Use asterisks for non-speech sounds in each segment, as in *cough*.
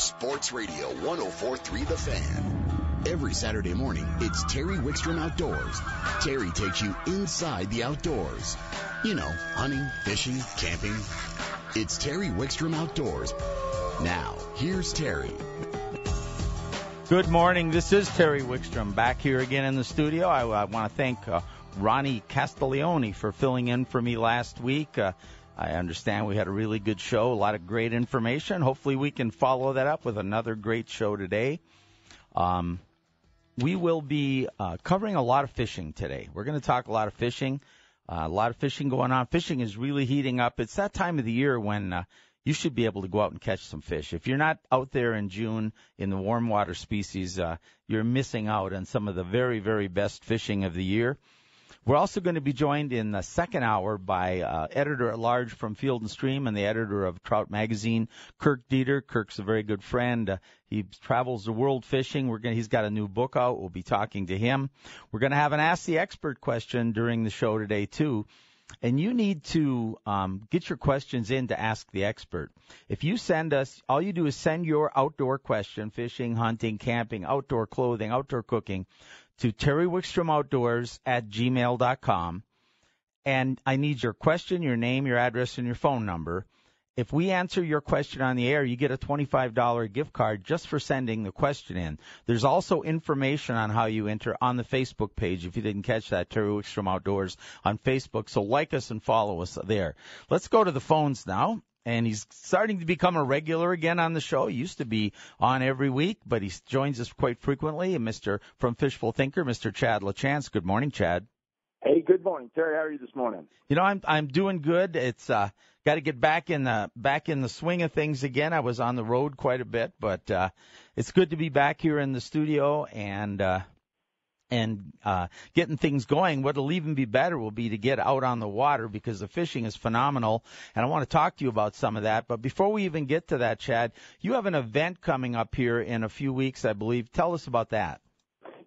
Sports Radio 1043 The Fan. Every Saturday morning, it's Terry Wickstrom Outdoors. Terry takes you inside the outdoors. You know, hunting, fishing, camping. It's Terry Wickstrom Outdoors. Now, here's Terry. Good morning. This is Terry Wickstrom back here again in the studio. I, I want to thank uh, Ronnie Castiglione for filling in for me last week. Uh, I understand we had a really good show, a lot of great information. Hopefully, we can follow that up with another great show today. Um, we will be uh, covering a lot of fishing today. We're going to talk a lot of fishing, uh, a lot of fishing going on. Fishing is really heating up. It's that time of the year when uh, you should be able to go out and catch some fish. If you're not out there in June in the warm water species, uh, you're missing out on some of the very, very best fishing of the year. We're also going to be joined in the second hour by uh, editor at large from Field and Stream and the editor of Trout Magazine, Kirk Deeter. Kirk's a very good friend. Uh, he travels the world fishing. We're going he's got a new book out. We'll be talking to him. We're going to have an Ask the Expert question during the show today too. And you need to um, get your questions in to ask the expert. If you send us, all you do is send your outdoor question, fishing, hunting, camping, outdoor clothing, outdoor cooking, to Terry Wickstrom Outdoors at gmail.com. And I need your question, your name, your address, and your phone number. If we answer your question on the air, you get a $25 gift card just for sending the question in. There's also information on how you enter on the Facebook page. If you didn't catch that, Terry Wickstrom Outdoors on Facebook. So like us and follow us there. Let's go to the phones now and he's starting to become a regular again on the show. He used to be on every week, but he joins us quite frequently. Mr. from Fishful Thinker, Mr. Chad LaChance. Good morning, Chad. Hey, good morning, Terry. How are you this morning? You know, I'm I'm doing good. It's uh got to get back in the back in the swing of things again. I was on the road quite a bit, but uh it's good to be back here in the studio and uh and uh, getting things going. What'll even be better will be to get out on the water because the fishing is phenomenal. And I want to talk to you about some of that. But before we even get to that, Chad, you have an event coming up here in a few weeks, I believe. Tell us about that.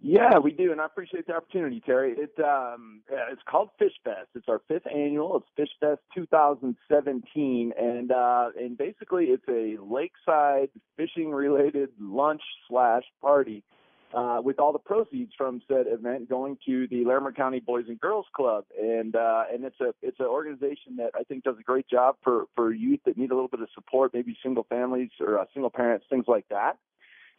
Yeah, we do, and I appreciate the opportunity, Terry. It um, it's called Fish Fest. It's our fifth annual. It's Fish Fest 2017, and uh, and basically it's a lakeside fishing related lunch slash party uh, with all the proceeds from said event going to the Larimer County Boys and Girls Club, and uh, and it's a it's an organization that I think does a great job for for youth that need a little bit of support, maybe single families or uh, single parents, things like that.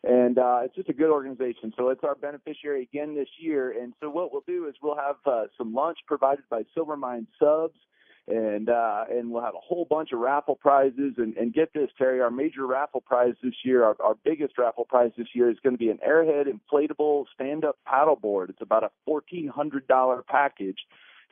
And uh, it's just a good organization. So it's our beneficiary again this year. And so what we'll do is we'll have uh, some lunch provided by Silvermine Subs and uh, and we'll have a whole bunch of raffle prizes. And, and get this, Terry, our major raffle prize this year, our, our biggest raffle prize this year is going to be an Airhead inflatable stand-up paddleboard. It's about a fourteen hundred dollar package.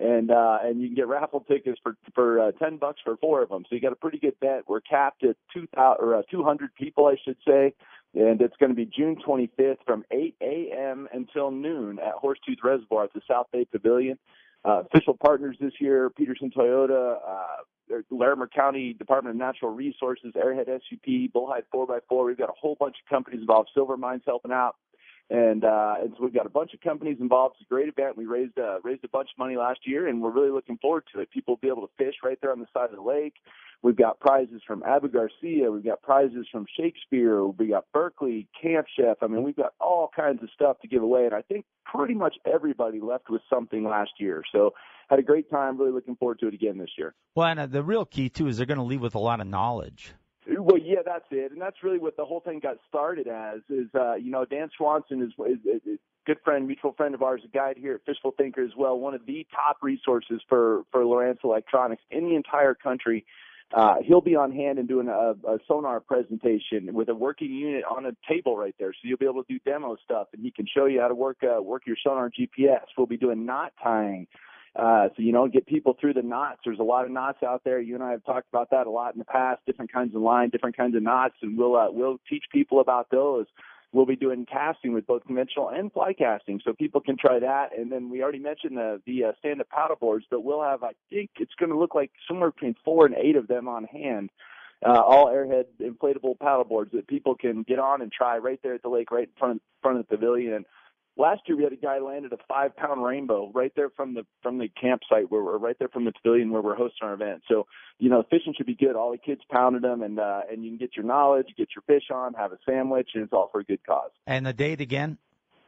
And uh, and you can get raffle tickets for for uh, ten bucks for four of them. So you got a pretty good bet. We're capped at two thousand or uh, two hundred people, I should say and it's going to be June 25th from 8 a.m. until noon at Horsetooth Reservoir at the South Bay Pavilion. Uh, official partners this year, Pedersen Toyota, uh, Larimer County Department of Natural Resources, Airhead SUP, Bullhide 4x4. We've got a whole bunch of companies involved. Silver Mines helping out. And, uh, and so we've got a bunch of companies involved. It's a great event. We raised, uh, raised a bunch of money last year and we're really looking forward to it. People will be able to fish right there on the side of the lake. We've got prizes from Abu Garcia. We've got prizes from Shakespeare. We've got Berkley Camp Chef. I mean, we've got all kinds of stuff to give away. And I think pretty much everybody left with something last year. So had a great time. Really looking forward to it again this year. Well, and uh, the real key too is they're going to leave with a lot of knowledge. Well, yeah, that's it, and that's really what the whole thing got started as. Is uh, you know, Dan Swanson is, is, is good friend, mutual friend of ours, a guide here at Fishful Thinker as well, one of the top resources for for Lowrance Electronics in the entire country. Uh, he'll be on hand and doing a, a sonar presentation with a working unit on a table right there, so you'll be able to do demo stuff, and he can show you how to work uh, work your sonar GPS. We'll be doing knot tying. Uh, so you know, get people through the knots. There's a lot of knots out there. You and I have talked about that a lot in the past. Different kinds of line, different kinds of knots, and we'll uh, we'll teach people about those we'll be doing casting with both conventional and fly casting, so people can try that. And then we already mentioned the the uh, stand-up paddle boards, but we'll have I think it's going to look like somewhere between four and eight of them on hand. Uh, all airhead inflatable paddle boards that people can get on and try right there at the lake, right in front of, front of the pavilion. And last year we had a guy landed a five pound rainbow right there from the from the campsite where we're right there from the pavilion where we're hosting our event. So you know fishing should be good. All the kids pounded them, and uh, and you can get your knowledge, get your fish on, have a sandwich, and it's all for a good cause. And the date again?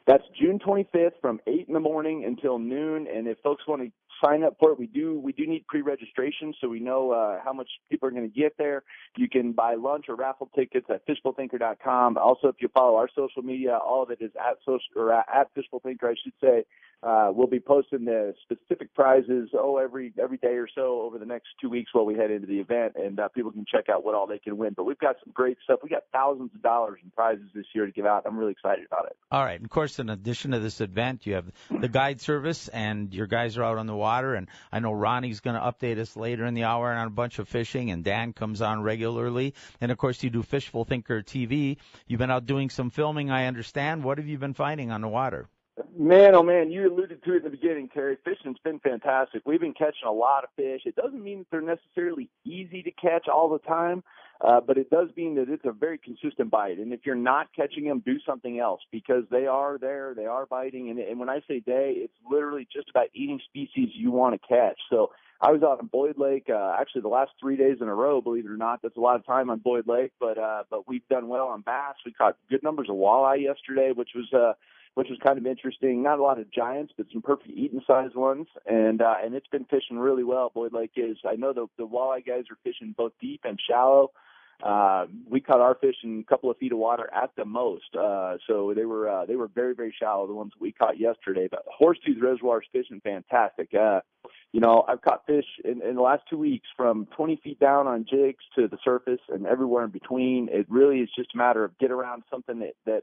That's June 25th from 8 in the morning until noon. And if folks want to sign up for it. We do we do need pre-registration so we know uh, how much people are going to get there. You can buy lunch or raffle tickets at fishfulthinker.com. Also, if you follow our social media, all of it is at social or at, fishfulthinker, I should say. Uh, we'll be posting the specific prizes oh every every day or so over the next two weeks while we head into the event, and uh, people can check out what all they can win. But we've got some great stuff. We got thousands of dollars in prizes this year to give out. I'm really excited about it. All right. And of course, in addition to this event, you have the guide service, and your guys are out on the water. And I know Ronnie's going to update us later in the hour on a bunch of fishing, and Dan comes on regularly. And of course, you do Fishful Thinker TV. You've been out doing some filming, I understand. What have you been finding on the water? Man, oh man, you alluded to it in the beginning, Terry. Fishing's been fantastic. We've been catching a lot of fish. It doesn't mean that they're necessarily easy to catch all the time, uh, but it does mean that it's a very consistent bite. And if you're not catching them, do something else because they are there, they are biting. And, and when I say day, it's literally just about eating species you want to catch. So I was out on Boyd Lake, uh, actually the last three days in a row, believe it or not. That's a lot of time on Boyd Lake, but, uh, but we've done well on bass. We caught good numbers of walleye yesterday, which was, uh, which was kind of interesting. Not a lot of giants, but some perfect eating sized ones, and uh, and it's been fishing really well. Boyd Lake is. I know the the walleye guys are fishing both deep and shallow. Uh, we caught our fish in a couple of feet of water at the most, uh, so they were uh, they were very very shallow. The ones we caught yesterday, but Horsetooth Reservoir is fishing fantastic. Uh, you know, I've caught fish in, in the last two weeks from 20 feet down on jigs to the surface and everywhere in between. It really is just a matter of get around something that that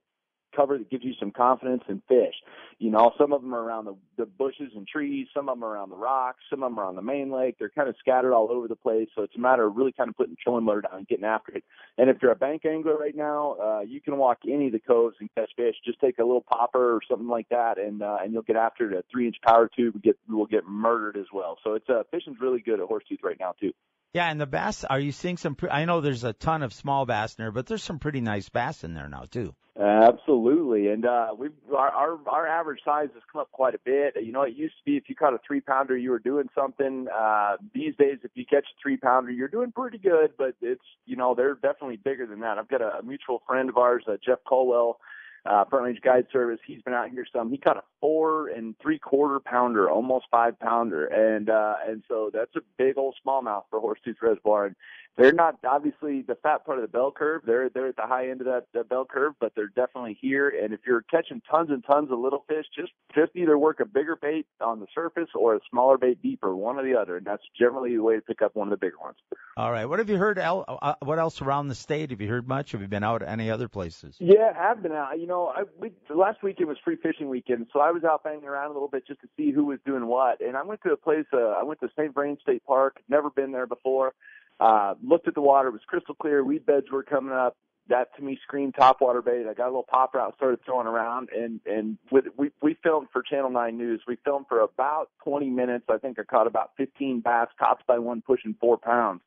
cover that gives you some confidence in fish. You know, some of them are around the, the bushes and trees, some of them are around the rocks, some of them are on the main lake. They're kind of scattered all over the place. So it's a matter of really kind of putting trolling motor down and getting after it. And if you're a bank angler right now, uh, you can walk any of the coves and catch fish. Just take a little popper or something like that, and uh, and you'll get after it. A three inch power tube will get will get murdered as well. So it's uh, fishing's really good at Horsetooth right now too. Yeah, and the bass. Are you seeing some? I know there's a ton of small bass in there, but there's some pretty nice bass in there now too. Absolutely, and uh, we've our, our our average size has come up quite a bit. You know, it used to be if you caught a three pounder, you were doing something. Uh, these days, if you catch a three pounder, you're doing pretty good. But it's you know they're definitely bigger than that. I've got a, a mutual friend of ours, uh, Jeff Colwell uh, Front Range Guide Service. He's been out here some. He caught a four and three quarter pounder, almost five pounder, and uh, and so that's a big old smallmouth for Horsetooth Reservoir. And they're not obviously the fat part of the bell curve. They're they're at the high end of that, that bell curve, but they're definitely here. And if you're catching tons and tons of little fish, just just either work a bigger bait on the surface or a smaller bait deeper, one or the other. And that's generally the way to pick up one of the bigger ones. All right. What have you heard? El- uh, what else around the state? Have you heard much? Have you been out any other places? Yeah, I've been out. You know, I we last weekend was free fishing weekend, so I was out banging around a little bit just to see who was doing what. And I went to a place. Uh, I went to St. Vrain State Park. Never been there before. Uh, looked at the water, it was crystal clear, weed beds were coming up. That to me screamed topwater bait. I got a little popper out, started throwing around, and and with, we we filmed for Channel Nine News. We filmed for about 20 minutes. I think I caught about 15 bass, tops by one, pushing four pounds.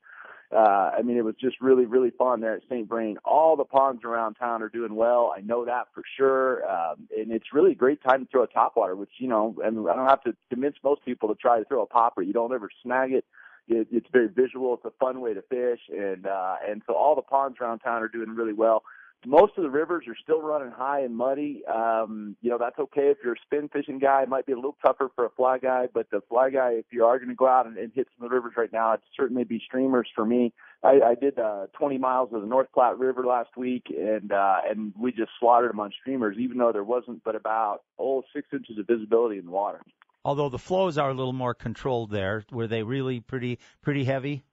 Uh, I mean, it was just really, really fun there at St. Vrain. All the ponds around town are doing well. I know that for sure. Um, and it's really a great time to throw a topwater, which, you know, and I don't have to convince most people to try to throw a popper. You don't ever snag it it, it's very visual. It's a fun way to fish, and uh, and so all the ponds around town are doing really well. Most of the rivers are still running high and muddy. Um, you know that's okay if you're a spin fishing guy. It might be a little tougher for a fly guy, but the fly guy, if you are going to go out and, and hit some of the rivers right now, it'd certainly be streamers for me. I, I did uh, 20 miles of the North Platte River last week, and uh, and we just slaughtered them on streamers, even though there wasn't but about oh six inches of visibility in the water although the flows are a little more controlled there. Were they really pretty pretty heavy?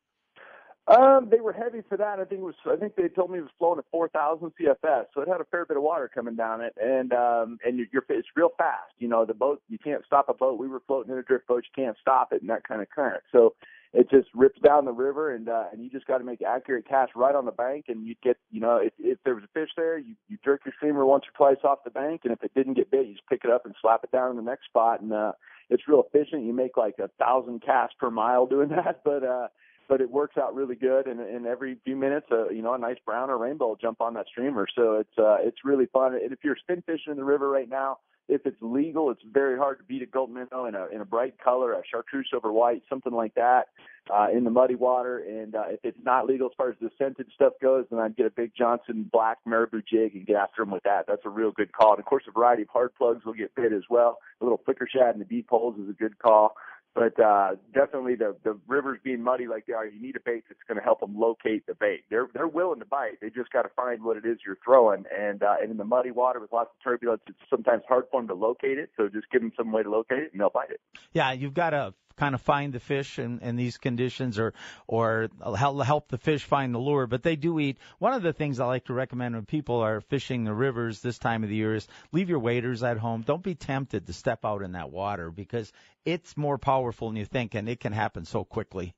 Um, they were heavy for that. I think it was. I think they told me it was flowing at 4,000 CFS, so it had a fair bit of water coming down it, and um, and you're, you're it's real fast. You know, the boat you can't stop a boat. We were floating in a drift boat. You can't stop it in that kind of current. So it just rips down the river, and uh, and you just got to make accurate cast right on the bank, and you get, you know, if if there was a fish there, you you jerk your streamer once or twice off the bank, and if it didn't get bit, you just pick it up and slap it down in the next spot, and uh, it's real efficient. You make like a thousand casts per mile doing *laughs* that, but uh, but it works out really good. And, and every few minutes, uh, you know, a nice brown or rainbow will jump on that streamer. So it's uh, it's really fun. And if you're spin fishing in the river right now, if it's legal, it's very hard to beat a Gulp minnow in a in a bright color, a chartreuse over white, something like that, uh, in the muddy water. And uh, if it's not legal as far as the scented stuff goes, then I'd get a big Johnson black marabou jig and get after them with that. That's a real good call. And of course, a variety of hard plugs will get bit as well. A little flicker shad in the deep holes is a good call. But uh, definitely, the the rivers being muddy like they are, you need a bait that's going to help them locate the bait. They're they're willing to bite. They just got to find what it is you're throwing. And uh, and in the muddy water with lots of turbulence, it's sometimes hard for them to locate it. So just give them some way to locate it, and they'll bite it. Yeah, you've got to kind of find the fish in, in these conditions or or help help the fish find the lure but they do eat. One of the things i like to recommend when people are fishing the rivers this time of the year is leave your waders at home. Don't be tempted to step out in that water because it's more powerful than you think and it can happen so quickly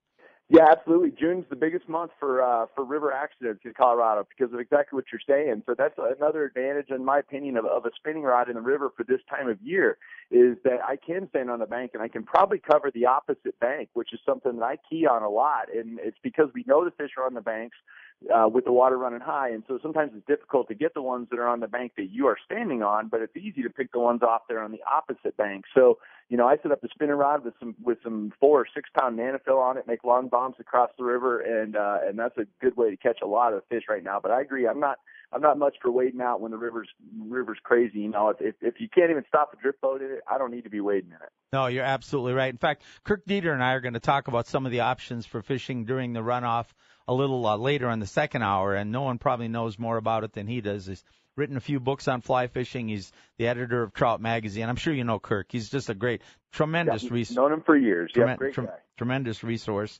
yeah, absolutely. June's the biggest month for uh, for river accidents in Colorado because of exactly what you're saying. So that's another advantage, in my opinion, of, of a spinning rod in the river for this time of year is that I can stand on the bank and I can probably cover the opposite bank, which is something that I key on a lot. And it's because we know the fish are on the banks uh, with the water running high, and so sometimes it's difficult to get the ones that are on the bank that you are standing on, but it's easy to pick the ones off there on the opposite bank. So you know, I set up the spinning rod with some with some four or six pound NanoFil on it, make long bombs across the river, and uh, and that's a good way to catch a lot of fish right now. But I agree, I'm not I'm not much for wading out when the river's river's crazy. You know, if if, if you can't even stop a drift boat in it, I don't need to be wading in it. No, you're absolutely right. In fact, Kirk Deeter and I are going to talk about some of the options for fishing during the runoff a little uh, later in the second hour, and no one probably knows more about it than he does. He's written a few books on fly fishing. He's the editor of Trout Magazine. I'm sure you know Kirk. He's just a great, tremendous yeah, resource. Known him for years. Yeah, great guy. Tremendous resource.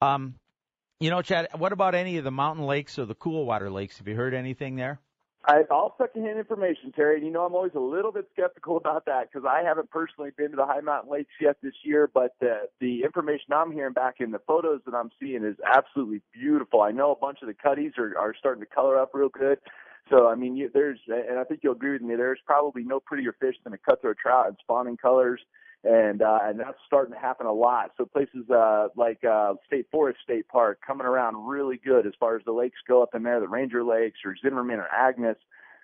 Um, you know, Chad, what about any of the mountain lakes or the cool water lakes? Have you heard anything there? I, all secondhand information, Terry. And you know, I'm always a little bit skeptical *laughs* about that because I haven't personally been to the high mountain lakes yet this year. But the the information I'm hearing back in the photos that I'm seeing is absolutely beautiful. I know a bunch of the cutties are are starting to color up real good. So I mean, you, there's, and I think you'll agree with me. There's probably no prettier fish than a cutthroat trout in spawning colors, and uh, and that's starting to happen a lot. So places uh, like uh, State Forest State Park coming around really good as far as the lakes go up in there, the Ranger Lakes or Zimmerman or Agnes.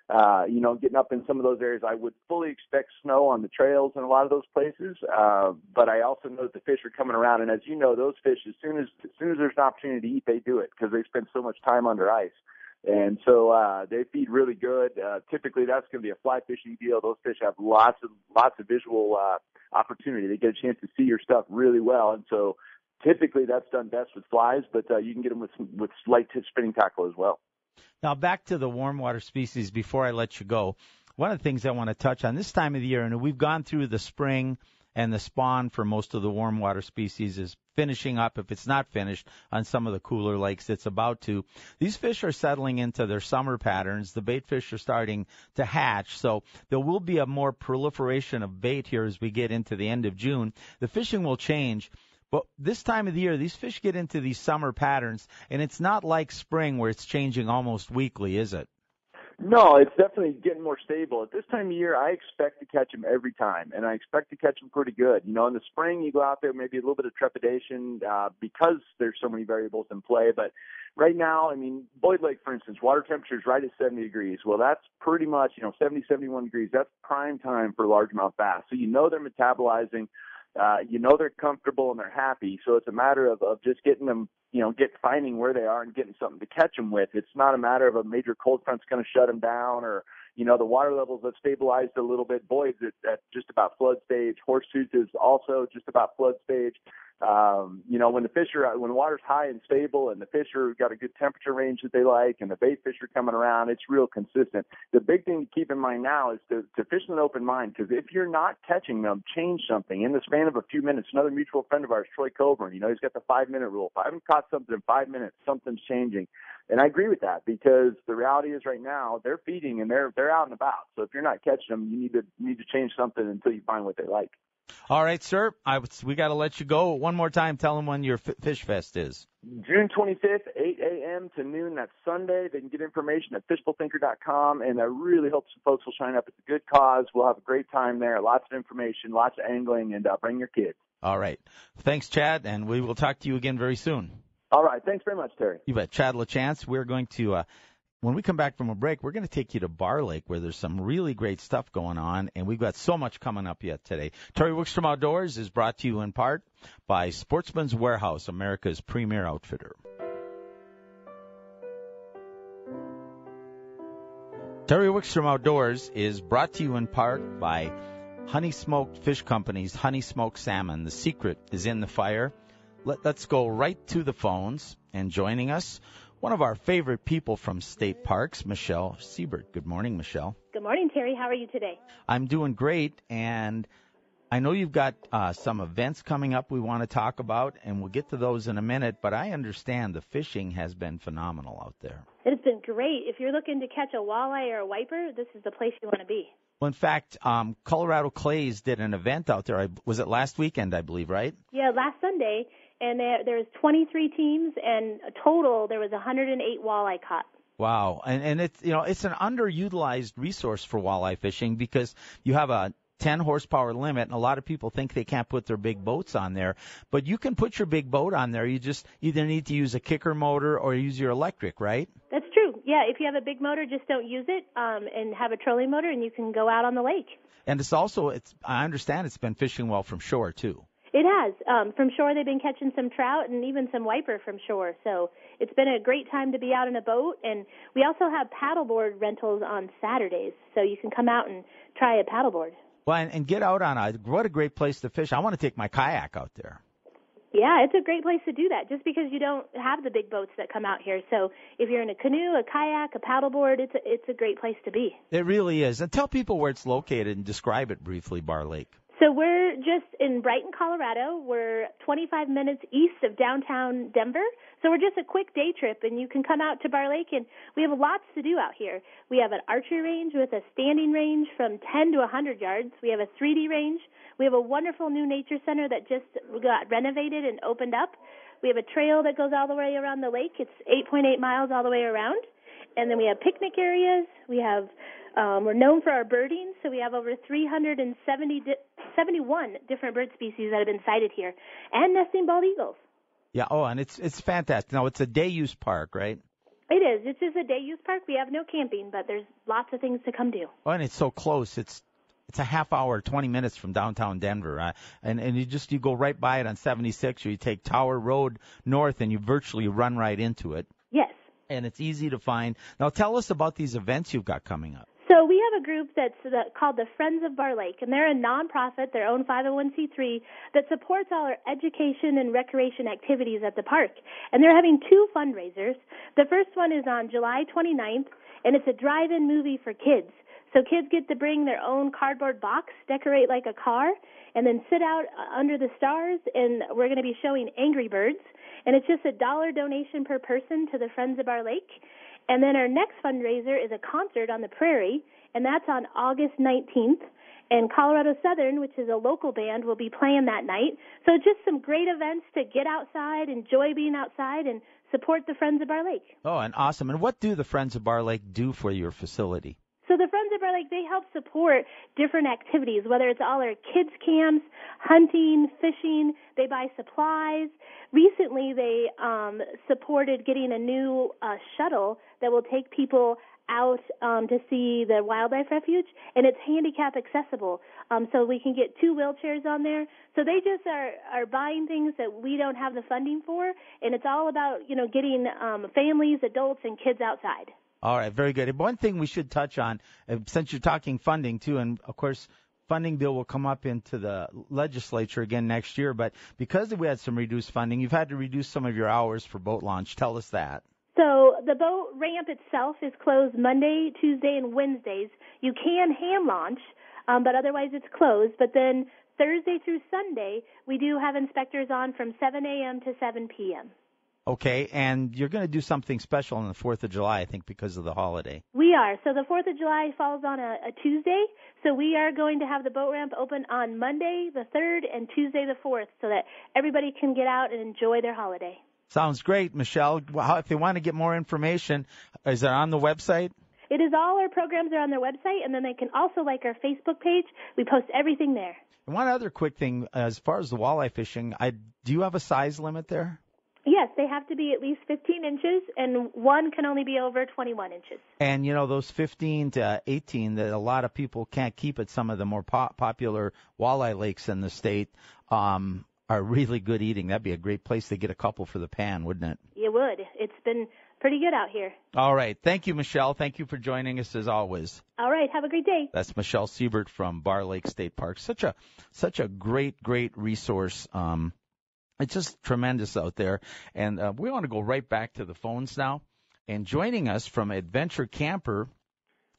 Uh, you know, getting up in some of those areas, I would fully expect snow on the trails in a lot of those places. Uh, but I also know that the fish are coming around, and as you know, those fish, as soon as as soon as there's an opportunity to eat, they do it because they spend so much time under ice. And so uh, they feed really good. Uh, typically, that's going to be a fly fishing deal. Those fish have lots of lots of visual uh, opportunity. They get a chance to see your stuff really well, and so typically that's done best with flies. But uh, you can get them with with light tip spinning tackle as well. Now back to the warm water species. Before I let you go, one of the things I want to touch on this time of the year, and we've gone through the spring and the spawn for most of the warm water species is finishing up if it's not finished on some of the cooler lakes it's about to. These fish are settling into their summer patterns. The bait fish are starting to hatch so there will be a more proliferation of bait here as we get into the end of June. The fishing will change but this time of the year, these fish get into these summer patterns, and it's not like spring where it's changing almost weekly, is it? No, it's definitely getting more stable. At this time of year, I expect to catch them every time, and I expect to catch them pretty good. You know, in the spring, you go out there, maybe a little bit of trepidation uh, because there's so many variables in play. But right now, I mean, Boyd Lake, for instance, water temperature is right at 70 degrees. Well, that's pretty much, you know, 70, 71 degrees. That's prime time for largemouth bass. So you know they're metabolizing uh, you know they're comfortable and they're happy. So it's a matter of, of just getting them, you know, get finding where they are and getting something to catch them with. It's not a matter of a major cold front's going to shut them down or, you know, the water levels have stabilized a little bit. Boyd's at, at just about flood stage. Horseshoe is also just about flood stage um, you know, when the fish are when the water's high and stable and the fish are got a good temperature range that they like and the bait fish are coming around, it's real consistent. The big thing to keep in mind now is to, to fish with an open mind because if you're not catching them, change something in the span of a few minutes. Another mutual friend of ours, Troy Coburn, you know, he's got the five minute rule. If I haven't caught something in five minutes, something's changing. And I agree with that because the reality is right now they're feeding and they're they're out and about. So if you're not catching them, you need to need to change something until you find what they like. All right, sir. I, we got to let you go. One more time, tell them when your f- Fish Fest is. June 25th, 8 a.m. to noon. That's Sunday. They can get information at fishfulthinker.com, and I really hope some folks will sign up. It's a good cause. We'll have a great time there. Lots of information, lots of angling, and uh, bring your kids. All right. Thanks, Chad, and we will talk to you again very soon. All right. Thanks very much, Terry. You bet. Chad LaChance, we're going to, uh, when we come back from a break, we're going to take you to Barr Lake where there's some really great stuff going on, and we've got so much coming up yet today. Terry Wickstrom Outdoors is brought to you in part by Sportsman's Warehouse, America's premier outfitter. Terry Wickstrom Outdoors is brought to you in part by Honey Smoked Fish Company's Honey Smoked Salmon. The secret is in the fire. Let, us go right to the phones. And joining us, one of our favorite people from state parks, Michelle Siebert. Good morning, Michelle. Good morning, Terry. How are you today? I'm doing great, and I know you've got uh, some events coming up we want to talk about, and we'll get to those in a minute. But I understand the fishing has been phenomenal out there. It's been great. If you're looking to catch a walleye or a wiper, this is the place you want to be. Well, in fact, um, Colorado Clays did an event out there. I, was it last weekend, I believe, right? Yeah, last Sunday, and there there was 23 teams, and a total there was 108 walleye caught. Wow, and and it's you know it's an underutilized resource for walleye fishing because you have a 10 horsepower limit, and a lot of people think they can't put their big boats on there. But you can put your big boat on there. You just either need to use a kicker motor or use your electric, right? That's true. Yeah, if you have a big motor, just don't use it, um, and have a trolling motor, and you can go out on the lake. And it's also, it's I understand it's been fishing well from shore too. It has. Um, from shore, they've been catching some trout and even some wiper from shore. So it's been a great time to be out in a boat. And we also have paddleboard rentals on Saturdays, so you can come out and try a paddleboard. Well, and, and get out on a what a great place to fish. I want to take my kayak out there. Yeah, it's a great place to do that. Just because you don't have the big boats that come out here, so if you're in a canoe, a kayak, a paddleboard, it's a, it's a great place to be. It really is. And tell people where it's located and describe it briefly, Barr Lake. So we're just in Brighton, Colorado. We're 25 minutes east of downtown Denver. So we're just a quick day trip, and you can come out to Barr Lake, and we have lots to do out here. We have an archery range with a standing range from 10 to 100 yards. We have a 3D range. We have a wonderful new nature center that just got renovated and opened up. We have a trail that goes all the way around the lake. It's 8.8 miles all the way around. And then we have picnic areas. We have um, we're known for our birding, so we have over 370 di- 71 different bird species that have been sighted here, and nesting bald eagles. Yeah. Oh, and it's it's fantastic. Now it's a day use park, right? It is. It's just a day use park. We have no camping, but there's lots of things to come do. Oh, and it's so close. It's it's a half hour, 20 minutes from downtown Denver, uh, and and you just you go right by it on 76, or you take Tower Road north, and you virtually run right into it. Yes. And it's easy to find. Now, tell us about these events you've got coming up. A group that's that, called the Friends of Barr Lake, and they're a nonprofit, their own 501c3, that supports all our education and recreation activities at the park. And they're having two fundraisers. The first one is on July 29th, and it's a drive-in movie for kids. So kids get to bring their own cardboard box, decorate like a car, and then sit out uh, under the stars. And we're going to be showing Angry Birds, and it's just a dollar donation per person to the Friends of Barr Lake. And then our next fundraiser is a concert on the prairie, and that's on August 19th. And Colorado Southern, which is a local band, will be playing that night. So just some great events to get outside, enjoy being outside, and support the Friends of Barr Lake. Oh, and awesome. And what do the Friends of Barr Lake do for your facility? So the Friends of Barr Lake, they help support different activities, whether it's all our kids camps, hunting, fishing. They buy supplies. Recently, they um, supported getting a new uh, shuttle that will take people out um, to see the wildlife refuge, and it's handicap accessible. Um, so we can get two wheelchairs on there. So they just are are buying things that we don't have the funding for, and it's all about you know getting um, families, adults, and kids outside. All right, very good. One thing we should touch on, uh, since you're talking funding too, and of course, funding bill will come up into the legislature again next year. But because we had some reduced funding, you've had to reduce some of your hours for boat launch. Tell us that. So the boat ramp itself is closed Monday, Tuesday, and Wednesdays. You can hand launch, um, but otherwise it's closed. But then Thursday through Sunday, we do have inspectors on from 7 a.m. to 7 p.m. Okay, and you're going to do something special on the 4th of July, I think, because of the holiday. We are. So the 4th of July falls on a, a Tuesday. So we are going to have the boat ramp open on Monday the 3rd and Tuesday the 4th so that everybody can get out and enjoy their holiday. Sounds great, Michelle. If they want to get more information, is it on the website? It is all our programs are on their website, and then they can also like our Facebook page. We post everything there. And one other quick thing, as far as the walleye fishing, I do you have a size limit there? Yes, they have to be at least 15 inches, and one can only be over 21 inches. And you know those 15 to 18 that a lot of people can't keep at some of the more po- popular walleye lakes in the state um, are really good eating. That'd be a great place to get a couple for the pan, wouldn't it? It would. It's been pretty good out here. All right. Thank you, Michelle. Thank you for joining us as always. All right. Have a great day. That's Michelle Siebert from Barr Lake State Park. Such a such a great great resource. Um, it's just tremendous out there. And uh, we want to go right back to the phones now. And joining us from Adventure Camper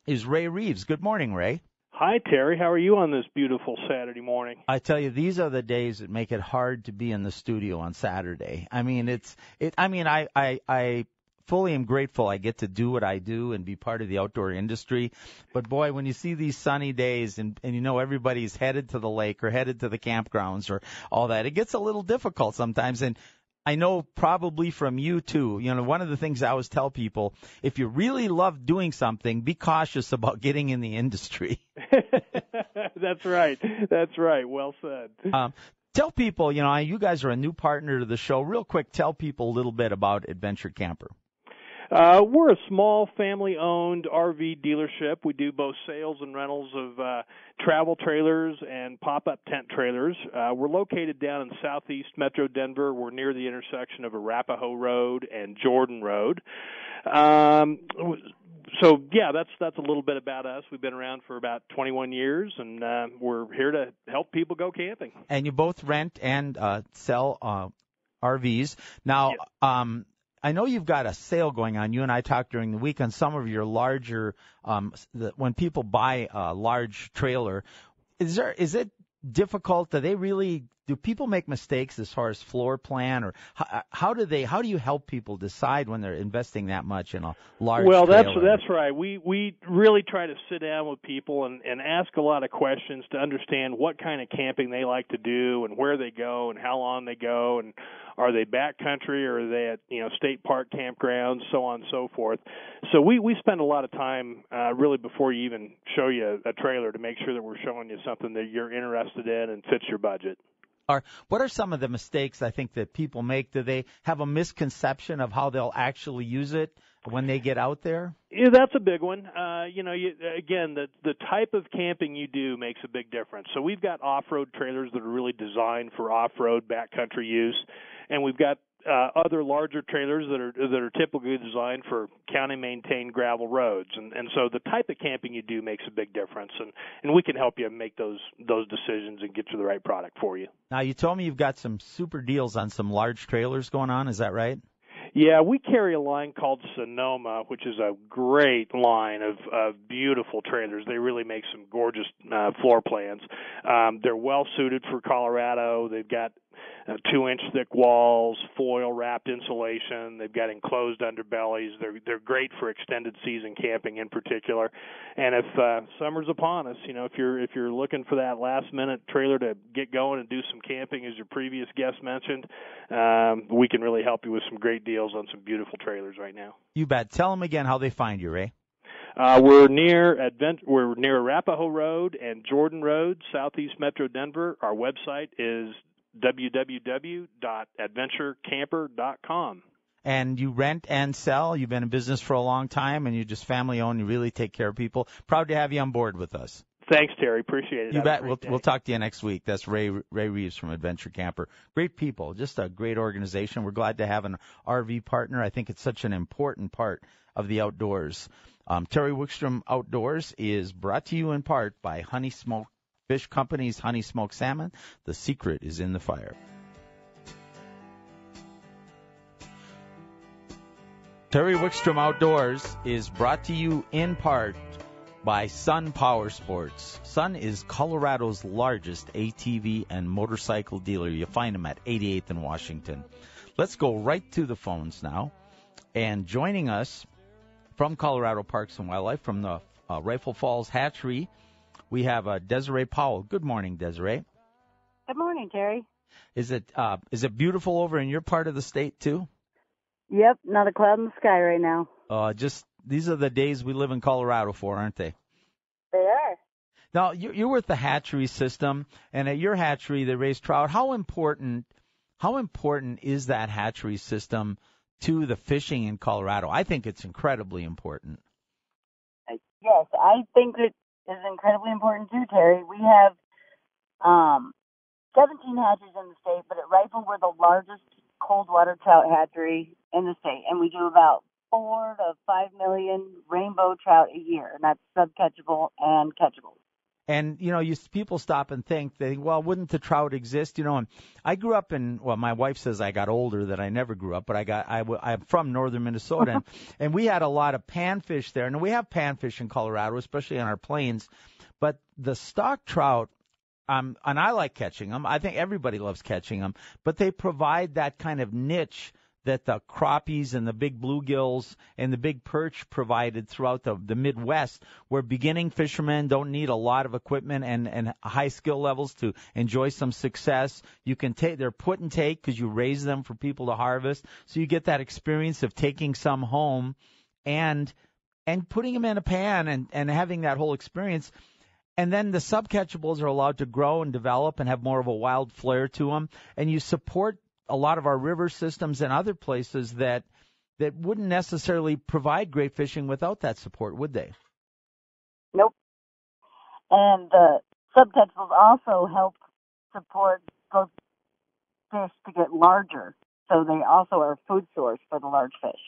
is Ray Reeves. Good morning, Ray. Hi, Terry. How are you on this beautiful Saturday morning? I tell you, these are the days that make it hard to be in the studio on Saturday. I mean, it's it. I mean, I I I fully am grateful I get to do what I do and be part of the outdoor industry. But boy, when you see these sunny days and, and you know everybody's headed to the lake or headed to the campgrounds or all that, it gets a little difficult sometimes. And I know probably from you too. You know, one of the things I always tell people, if you really love doing something, be cautious about *laughs* getting in the industry. *laughs* That's right. That's right. Well said. Um, tell people, you know, you guys are a new partner to the show. Real quick, tell people a little bit about Adventure Camper. Uh, we're a small family-owned RV dealership. We do both sales and rentals of uh, travel trailers and pop-up tent trailers. Uh, we're located down in southeast Metro Denver. We're near the intersection of Arapahoe Road and Jordan Road. Um, so yeah, that's that's a little bit about us. We've been around for about 21 years, and uh, we're here to help people go camping. And you both rent and uh, sell uh, RVs. Now, Yep. um, I know you've got a sale going on. You and I talked during the week on some of your larger. Um, the, when people buy a large trailer, is there is it difficult? Do they really? Do people make mistakes as far as floor plan, or how, how do they? How do you help people decide when they're investing that much in a large? Well, that's that's right. We we really try to sit down with people and and ask a lot of questions to understand what kind of camping they like to do and where they go and how long they go and are they backcountry or are they at you know state park campgrounds, so on and so forth. So we we spend a lot of time uh, really before you even show you a trailer to make sure that we're showing you something that you're interested in and fits your budget. Are what are some of the mistakes I think that people make? Do they have a misconception of how they'll actually use it when they get out there? Yeah, that's a big one. Uh, you know, you, again, the the type of camping you do makes a big difference. So we've got off-road trailers that are really designed for off-road backcountry use, and we've got uh, other larger trailers that are that are typically designed for county maintained gravel roads. And and so the type of camping you do makes a big difference, and and we can help you make those those decisions and get you the right product for you. Now you told me you've got some super deals on some large trailers going on. Is that right? Yeah, we carry a line called Sonoma, which is a great line of, of beautiful trailers. They really make some gorgeous uh, floor plans. Um, they're well suited for Colorado. They've got uh, two inch thick walls, foil wrapped insulation. They've got enclosed underbellies. They're they're great for extended season camping in particular. And if uh, summer's upon us, you know if you're if you're looking for that last minute trailer to get going and do some camping, as your previous guest mentioned, um, we can really help you with some great deals on some beautiful trailers right now. You bet. Tell them again how they find you, Ray. Uh, we're near Advent. We're near Arapahoe Road and Jordan Road, southeast Metro Denver. Our website is www.adventurecamper.com. And you rent and sell. You've been in business for a long time, and you're just family owned. You really take care of people. Proud to have you on board with us. Thanks, Terry. Appreciate it. You Have bet. We'll day. we'll talk to you next week. That's Ray Ray Reeves from Adventure Camper. Great people, just a great organization. We're glad to have an RV partner. I think it's such an important part of the outdoors. Um, Terry Wickstrom Outdoors is brought to you in part by Honey Smoke Fish Company's Honey Smoked Salmon. The secret is in the fire. Terry Wickstrom Outdoors is brought to you in part by Sun Power Sports. Sun is Colorado's largest ATV and motorcycle dealer. You find them at 88th and Washington. Let's go right to the phones now. And joining us from Colorado Parks and Wildlife, from the uh, Rifle Falls Hatchery, we have uh, Desiree Powell. Good morning, Desiree. Good morning, Terry. Is it uh, is it beautiful over in your part of the state too? Yep, not a cloud in the sky right now. Uh, just these are the days we live in Colorado for, aren't they? They are. Now you- you're with the hatchery system, and at your hatchery they raise trout. How important How important is that hatchery system to the fishing in Colorado? I think it's incredibly important. Yes, I think it is incredibly important too, Terry. We have um, 17 hatcheries in the state, but at Rifle we're the largest cold water trout hatchery in the state, and we do about four to five million rainbow trout a year, and that's subcatchable and catchable. And you know, you people stop and think, they think, well, wouldn't the trout exist? You know, and I grew up in. Well, my wife says I got older that I never grew up, but I got. I, I'm from northern Minnesota, and, *laughs* and we had a lot of panfish there, and we have panfish in Colorado, especially on our plains. But the stock trout um, and I like catching them. I think everybody loves catching them, but they provide that kind of niche that the crappies and the big bluegills and the big perch provided throughout the, the Midwest, where beginning fishermen don't need a lot of equipment and, and high skill levels to enjoy some success. You can take, they're put and take because you raise them for people to harvest. So you get that experience of taking some home and, and putting them in a pan and, and having that whole experience and then the subcatchables are allowed to grow and develop and have more of a wild flair to them. And you support a lot of our river systems and other places that that wouldn't necessarily provide great fishing without that support, would they? Nope. And the subcatchables also help support both fish to get larger. So they also are a food source for the large fish.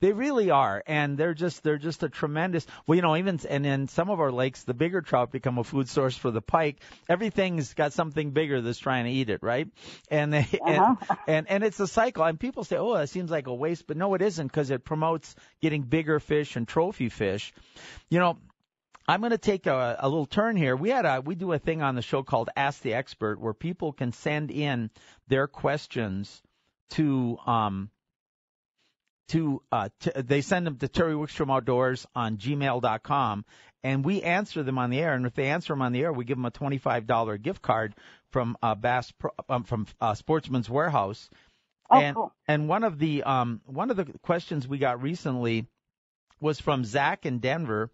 They really are, and they're just they're just a tremendous. Well, you know, even and in some of our lakes, the bigger trout become a food source for the pike. Everything's got something bigger that's trying to eat it, right? And they *laughs* uh-huh. and, and and it's a cycle. And people say, oh, that seems like a waste, but no, it isn't because it promotes getting bigger fish and trophy fish. You know, I'm going to take a, a little turn here. We had a we do a thing on the show called Ask the Expert where people can send in their questions to um to uh t- they send them to Terry Wickstrom Outdoors on gmail.com and we answer them on the air and if they answer them on the air we give them a $25 gift card from uh Bass Pro, um, from uh, Sportsman's Warehouse. Oh, and cool. and one of the um one of the questions we got recently was from Zach in Denver,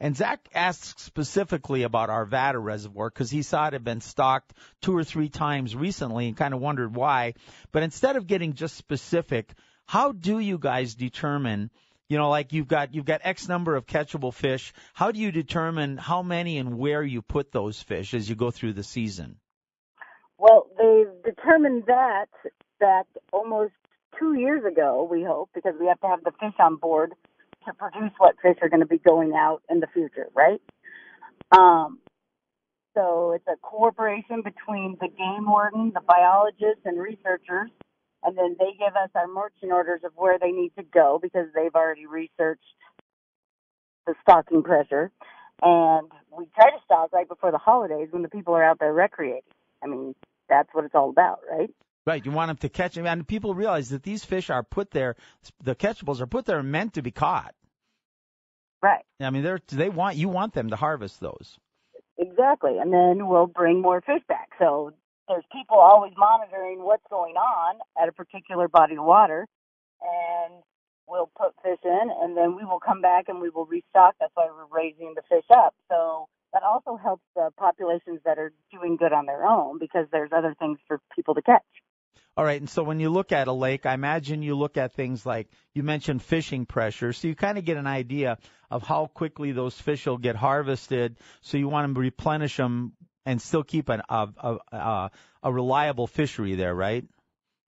and Zach asked specifically about Arvada Reservoir because he saw it had been stocked two or three times recently and kind of wondered why. But instead of getting just specific, how do you guys determine? You know, like you've got you've got X number of catchable fish. How do you determine how many and where you put those fish as you go through the season? Well, they've determined that back almost two years ago, we hope, because we have to have the fish on board to produce what fish are going to be going out in the future, right? Um, so it's a cooperation between the game warden, the biologists, and researchers, and then they give us our marching orders of where they need to go because they've already researched the stocking pressure. And we try to stock right before the holidays when the people are out there recreating. I mean, that's what it's all about, right? Right, you want them to catch them, and people realize that these fish are put there. The catchables are put there meant to be caught. Right. I mean, they're they want you want them to harvest those. Exactly, and then we'll bring more fish back. So there's people always monitoring what's going on at a particular body of water, and we'll put fish in, and then we will come back and we will restock. That's why we're raising the fish up. So that also helps the populations that are doing good on their own because there's other things for people to catch. All right, and so when you look at a lake, I imagine you look at things like you mentioned fishing pressure, so you kind of get an idea of how quickly those fish will get harvested. So you want to replenish them and still keep an, a, a, a, a reliable fishery there, right?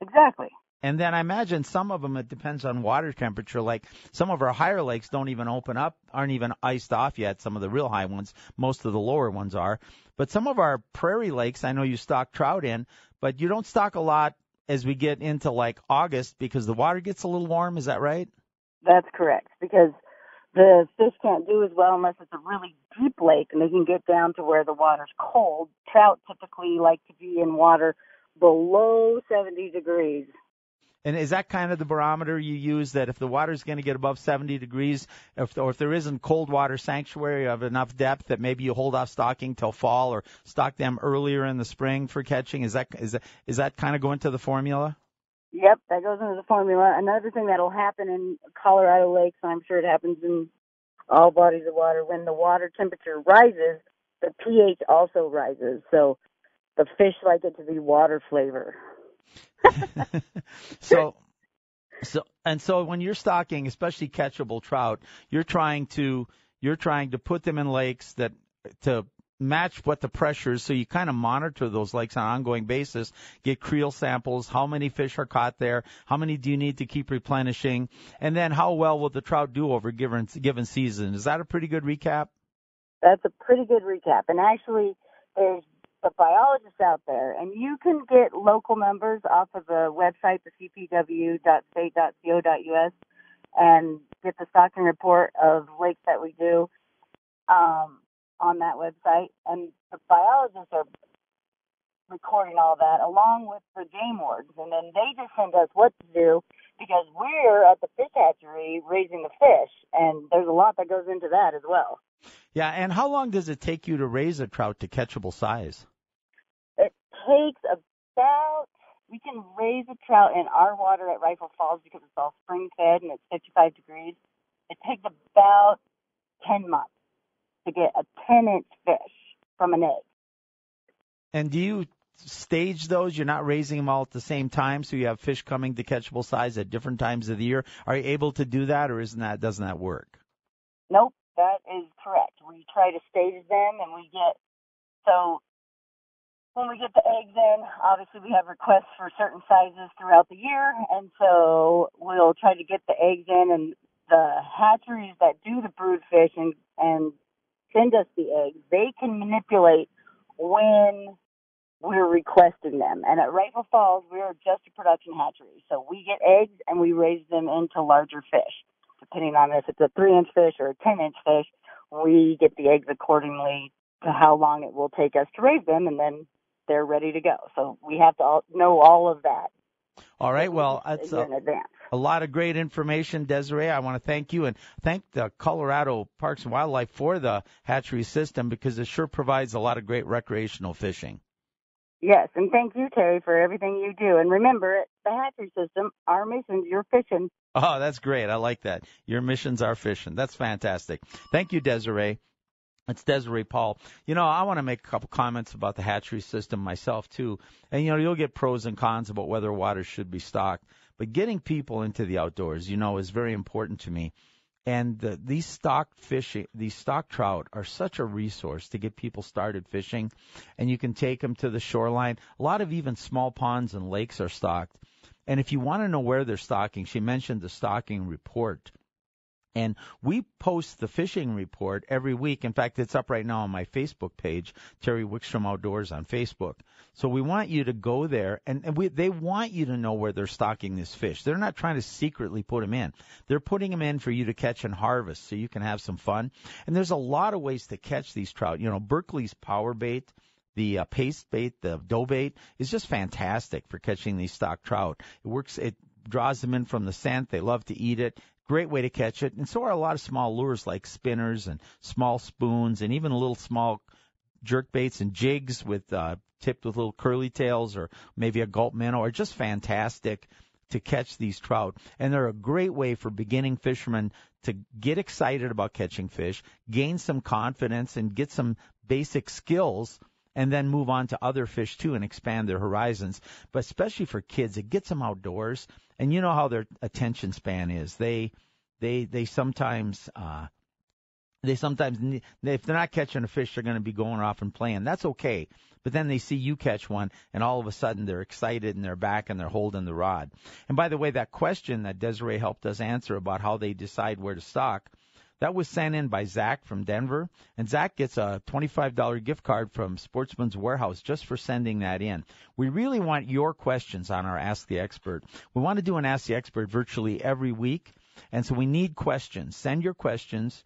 Exactly. And then I imagine some of them it depends on water temperature. Like some of our higher lakes don't even open up, aren't even iced off yet. Some of the real high ones, most of the lower ones are. But some of our prairie lakes, I know you stock trout in, but you don't stock a lot as we get into like August because the water gets a little warm. Is that right? That's correct. Because the fish can't do as well unless it's a really deep lake and they can get down to where the water's cold. Trout typically like to be in water below 70 degrees. And is that kind of the barometer you use that if the water is going to get above 70 degrees, if, or if there isn't cold water sanctuary of enough depth that maybe you hold off stocking till fall or stock them earlier in the spring for catching? Is that is that is that kind of going to the formula? Yep, that goes into the formula. Another thing that'll happen in Colorado lakes, and I'm sure it happens in all bodies of water, when the water temperature rises, the pH also rises. So the fish like it to be water flavor. *laughs* so, so and so when you're stocking, especially catchable trout, you're trying to you're trying to put them in lakes that to match what the pressure is. So you kind of monitor those lakes on an ongoing basis, get creel samples, how many fish are caught there, how many do you need to keep replenishing, and then how well will the trout do over given given season. Is that a pretty good recap? That's a pretty good recap. And actually, there's the biologists out there, and you can get local numbers off of the website, the cpw.state.co.us, and get the stocking report of lakes that we do. Um, on that website, and the biologists are recording all that along with the game wards, and then they just send us what to do because we're at the fish hatchery raising the fish, and there's a lot that goes into that as well. Yeah, and how long does it take you to raise a trout to catchable size? It takes about we can raise a trout in our water at Rifle Falls because it's all spring fed and it's 55 degrees. It takes about 10 months to get a 10 inch fish from an egg. And do you stage those? You're not raising them all at the same time, so you have fish coming to catchable size at different times of the year. Are you able to do that, or isn't that doesn't that work? Nope, that is correct. We try to stage them, and we get so when we get the eggs in, obviously we have requests for certain sizes throughout the year, and so we'll try to get the eggs in. And the hatcheries that do the brood fish and and send us the eggs, they can manipulate when we're requesting them. And at Rifle Falls, we're just a production hatchery. So we get eggs and we raise them into larger fish. Depending on if it's a three inch fish or a 10 inch fish, we get the eggs accordingly to how long it will take us to raise them and then they're ready to go. So we have to all, know all of that. All right. Well, that's a, a, lot of great information, Desiree. I want to thank you and thank the Colorado Parks and Wildlife for the hatchery system because it sure provides a lot of great recreational fishing. Yes, and thank you, Terry, for everything you do. And remember, the hatchery system, our mission's your fishing. Oh, that's great. I like that. Your missions are fishing. That's fantastic. Thank you, Desiree. It's Desiree Paul. You know, I want to make a couple comments about the hatchery system myself too. And you know, you'll get pros and cons about whether water should be stocked, but getting people into the outdoors, you know, is very important to me. And the, these stock fishing, these stock trout are such a resource to get people started fishing. And you can take them to the shoreline. A lot of even small ponds and lakes are stocked. And if you want to know where they're stocking, she mentioned the stocking report. And we post the fishing report every week. In fact, it's up right now on my Facebook page, Terry Wickstrom Outdoors on Facebook. So we want you to go there, and, and we, they want you to know where they're stocking this fish. They're not trying to secretly put them in. They're putting them in for you to catch and harvest, so you can have some fun. And there's a lot of ways to catch these trout. You know, Berkley's power bait. The uh, paste bait, the dough bait, is just fantastic for catching these stock trout. It works. It draws them in from the scent. They love to eat it. Great way to catch it. And so are a lot of small lures like spinners and small spoons and even little small jerk baits and jigs with uh, tipped with little curly tails or maybe a gulp minnow are just fantastic to catch these trout. And they're a great way for beginning fishermen to get excited about catching fish, gain some confidence, and get some basic skills and then move on to other fish too and expand their horizons. But especially for kids, it gets them outdoors and you know how their attention span is. They they they sometimes uh they sometimes if they're not catching a fish, they're going to be going off and playing. That's okay. But then they see you catch one, and all of a sudden they're excited and they're back and they're holding the rod. And by the way, that question that Desiree helped us answer about how they decide where to stock, that was sent in by Zach from Denver, and Zach gets a $25 gift card from Sportsman's Warehouse just for sending that in. We really want your questions on our Ask the Expert. We want to do an Ask the Expert virtually every week, and so we need questions. Send your questions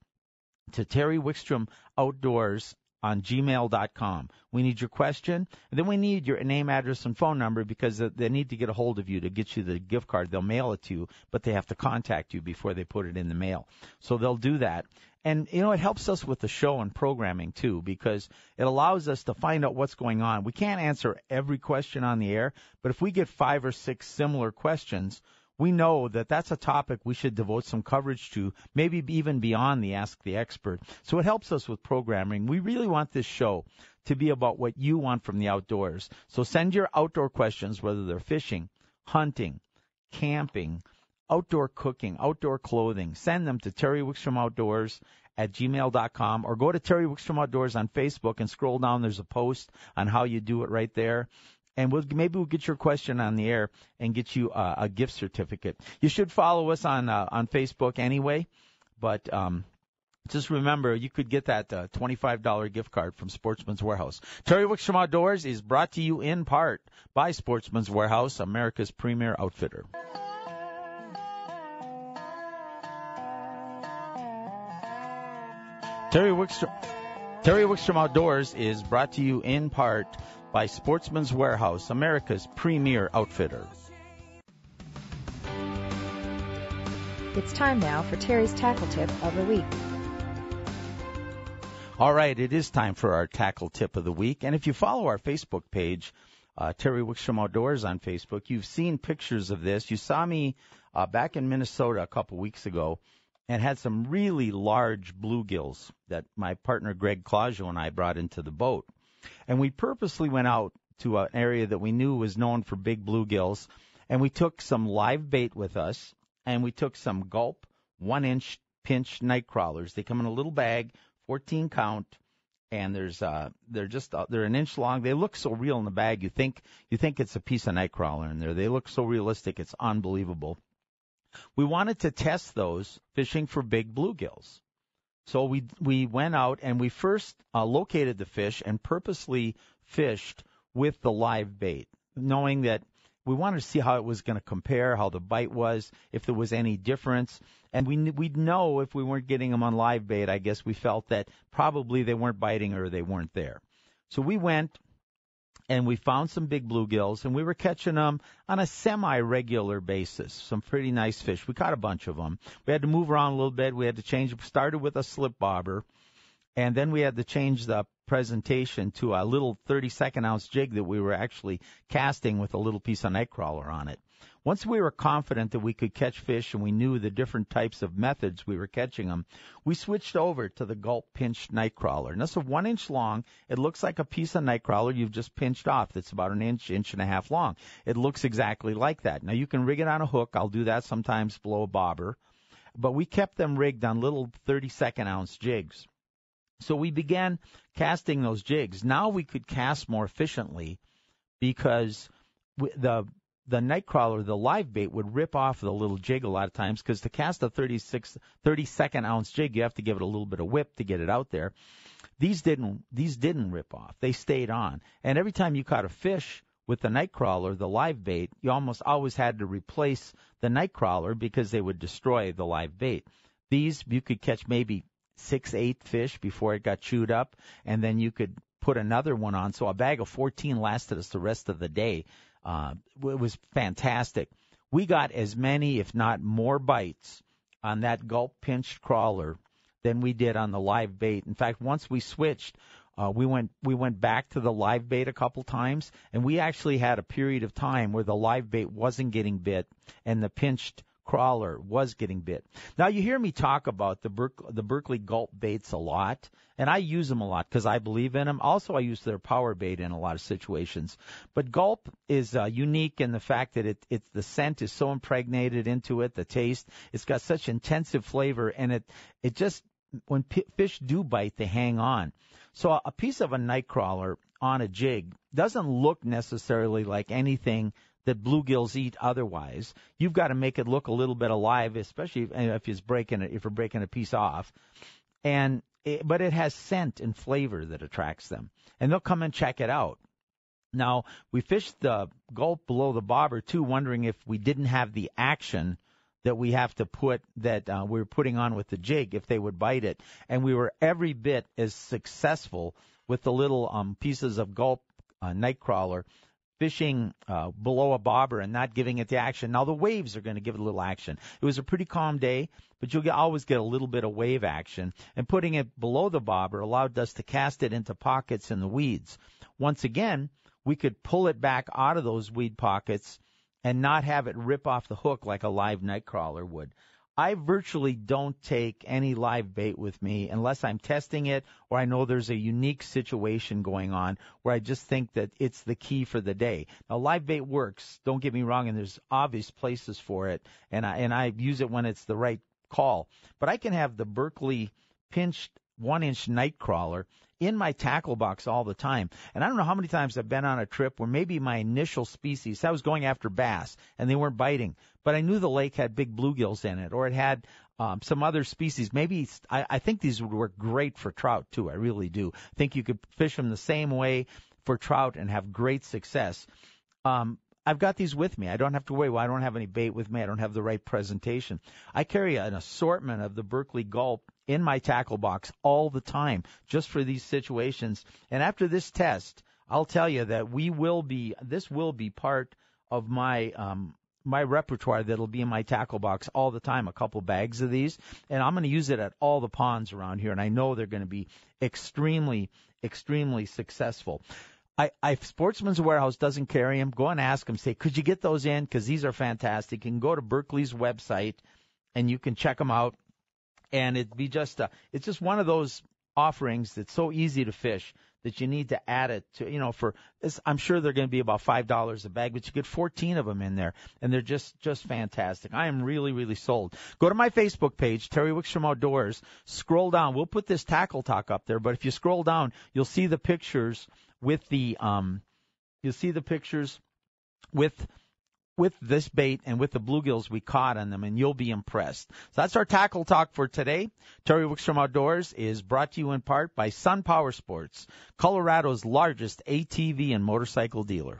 to Terry Wickstrom Outdoors on gmail.com. We need your question, and then we need your name, address, and phone number because they need to get a hold of you to get you the gift card. They'll mail it to you, but they have to contact you before they put it in the mail. So they'll do that. And, you know, it helps us with the show and programming too because it allows us to find out what's going on. We can't answer every question on the air, but if we get five or six similar questions, we know that that's a topic we should devote some coverage to, maybe even beyond the Ask the Expert. So it helps us with programming. We really want this show to be about what you want from the outdoors. So send your outdoor questions, whether they're fishing, hunting, camping, outdoor cooking, outdoor clothing. Send them to Terry Wickstrom Outdoors at gmail.com or go to Terry Wickstrom Outdoors on Facebook and scroll down. There's a post on how you do it right there. And we'll, maybe we'll get your question on the air and get you uh, a gift certificate. You should follow us on uh, on Facebook anyway, but um, just remember, you could get that uh, $25 gift card from Sportsman's Warehouse. Terry Wickstrom Outdoors is brought to you in part by Sportsman's Warehouse, America's premier outfitter. Terry Wickstrom, Terry Wickstrom Outdoors is brought to you in part by Sportsman's Warehouse, America's premier outfitter. It's time now for Terry's tackle tip of the week. All right, it is time for our tackle tip of the week. And if you follow our Facebook page, uh, Terry Wickstrom Outdoors on Facebook, you've seen pictures of this. You saw me uh, back in Minnesota a couple weeks ago and had some really large bluegills that my partner Greg Claudio and I brought into the boat. And we purposely went out to an area that we knew was known for big bluegills, and we took some live bait with us, and we took some gulp one inch pinch night crawlers. They come in a little bag, 14 count, and there's uh they're just uh, they're an inch long. They look so real in the bag. You think you think it's a piece of night crawler in there. They look so realistic. It's unbelievable. We wanted to test those fishing for big bluegills. So we we went out and we first uh, located the fish and purposely fished with the live bait, knowing that we wanted to see how it was going to compare, how the bite was, if there was any difference, and we we'd know if we weren't getting them on live bait. I guess we felt that probably they weren't biting or they weren't there. So we went and we found some big bluegills, and we were catching them on a semi-regular basis. Some pretty nice fish. We caught a bunch of them. We had to move around a little bit. We had to change. Started with a slip bobber, and then we had to change the presentation to a little 32nd ounce jig that we were actually casting with a little piece of nightcrawler on it. Once we were confident that we could catch fish and we knew the different types of methods we were catching them, we switched over to the gulp pinched nightcrawler. And that's a one inch long. It looks like a piece of nightcrawler you've just pinched off. That's about an inch, inch and a half long. It looks exactly like that. Now you can rig it on a hook. I'll do that sometimes below a bobber. But we kept them rigged on little 32nd ounce jigs. So we began casting those jigs. Now we could cast more efficiently because the the nightcrawler, the live bait, would rip off the little jig a lot of times because to cast a 36, 32nd ounce jig, you have to give it a little bit of whip to get it out there. These didn't, these didn't rip off. They stayed on. And every time you caught a fish with the nightcrawler, the live bait, you almost always had to replace the nightcrawler because they would destroy the live bait. These, you could catch maybe six, eight fish before it got chewed up, and then you could put another one on. So a bag of 14 lasted us the rest of the day uh, it was fantastic. We got as many, if not more, bites on that gulp pinched crawler than we did on the live bait. In fact, once we switched, uh, we went we went back to the live bait a couple times, and we actually had a period of time where the live bait wasn't getting bit, and the pinched crawler was getting bit. Now you hear me talk about the Berkley, the Berkley gulp baits a lot, and I use them a lot because I believe in them. Also, I use their power bait in a lot of situations. But gulp is uh, unique in the fact that it, it the scent is so impregnated into it, the taste. It's got such intensive flavor, and it it just when p- fish do bite, they hang on. So a piece of a night crawler on a jig doesn't look necessarily like anything that bluegills eat otherwise. You've got to make it look a little bit alive, especially if, if it's breaking it, if you're breaking a piece off. And it, but it has scent and flavor that attracts them, and they'll come and check it out. Now we fished the gulp below the bobber too, wondering if we didn't have the action that we have to put that uh, we were putting on with the jig if they would bite it, and we were every bit as successful with the little um, pieces of gulp uh, nightcrawler fishing uh, below a bobber and not giving it the action. Now the waves are going to give it a little action. It was a pretty calm day, but you'll get, always get a little bit of wave action. And putting it below the bobber allowed us to cast it into pockets in the weeds. Once again, we could pull it back out of those weed pockets and not have it rip off the hook like a live night crawler would. I virtually don't take any live bait with me unless I'm testing it or I know there's a unique situation going on where I just think that it's the key for the day. Now live bait works, don't get me wrong, and there's obvious places for it and I and I use it when it's the right call. But I can have the Berkley pinched one inch night crawler in my tackle box all the time. And I don't know how many times I've been on a trip where maybe my initial species, I was going after bass and they weren't biting, but I knew the lake had big bluegills in it or it had um, some other species. Maybe I, I think these would work great for trout too. I really do. I think you could fish them the same way for trout and have great success. Um, I've got these with me. I don't have to worry. Well, I don't have any bait with me. I don't have the right presentation. I carry an assortment of the Berkley Gulp in my tackle box all the time just for these situations. And after this test, I'll tell you that we will be, this will be part of my, um, my repertoire that'll be in my tackle box all the time, a couple bags of these, and I'm going to use it at all the ponds around here, and I know they're going to be extremely, extremely successful. I, I Sportsman's Warehouse doesn't carry them. Go and ask them. Say, could you get those in? Because these are fantastic. You can go to Berkley's website and you can check them out and it'd be just a, it's just one of those offerings that's so easy to fish that you need to add it to you know for this I'm sure they're going to be about five dollars a bag but you get 14 of them in there and they're just just fantastic. I am really really sold. Go to my Facebook page Terry Wickstrom Outdoors. Scroll down. We'll put this tackle talk up there but if you scroll down you'll see the pictures with the um you'll see the pictures with with this bait and with the bluegills we caught on them, and you'll be impressed. So that's our tackle talk for today. Terry Wickstrom Outdoors is brought to you in part by Sun Power Sports, Colorado's largest ATV and motorcycle dealer.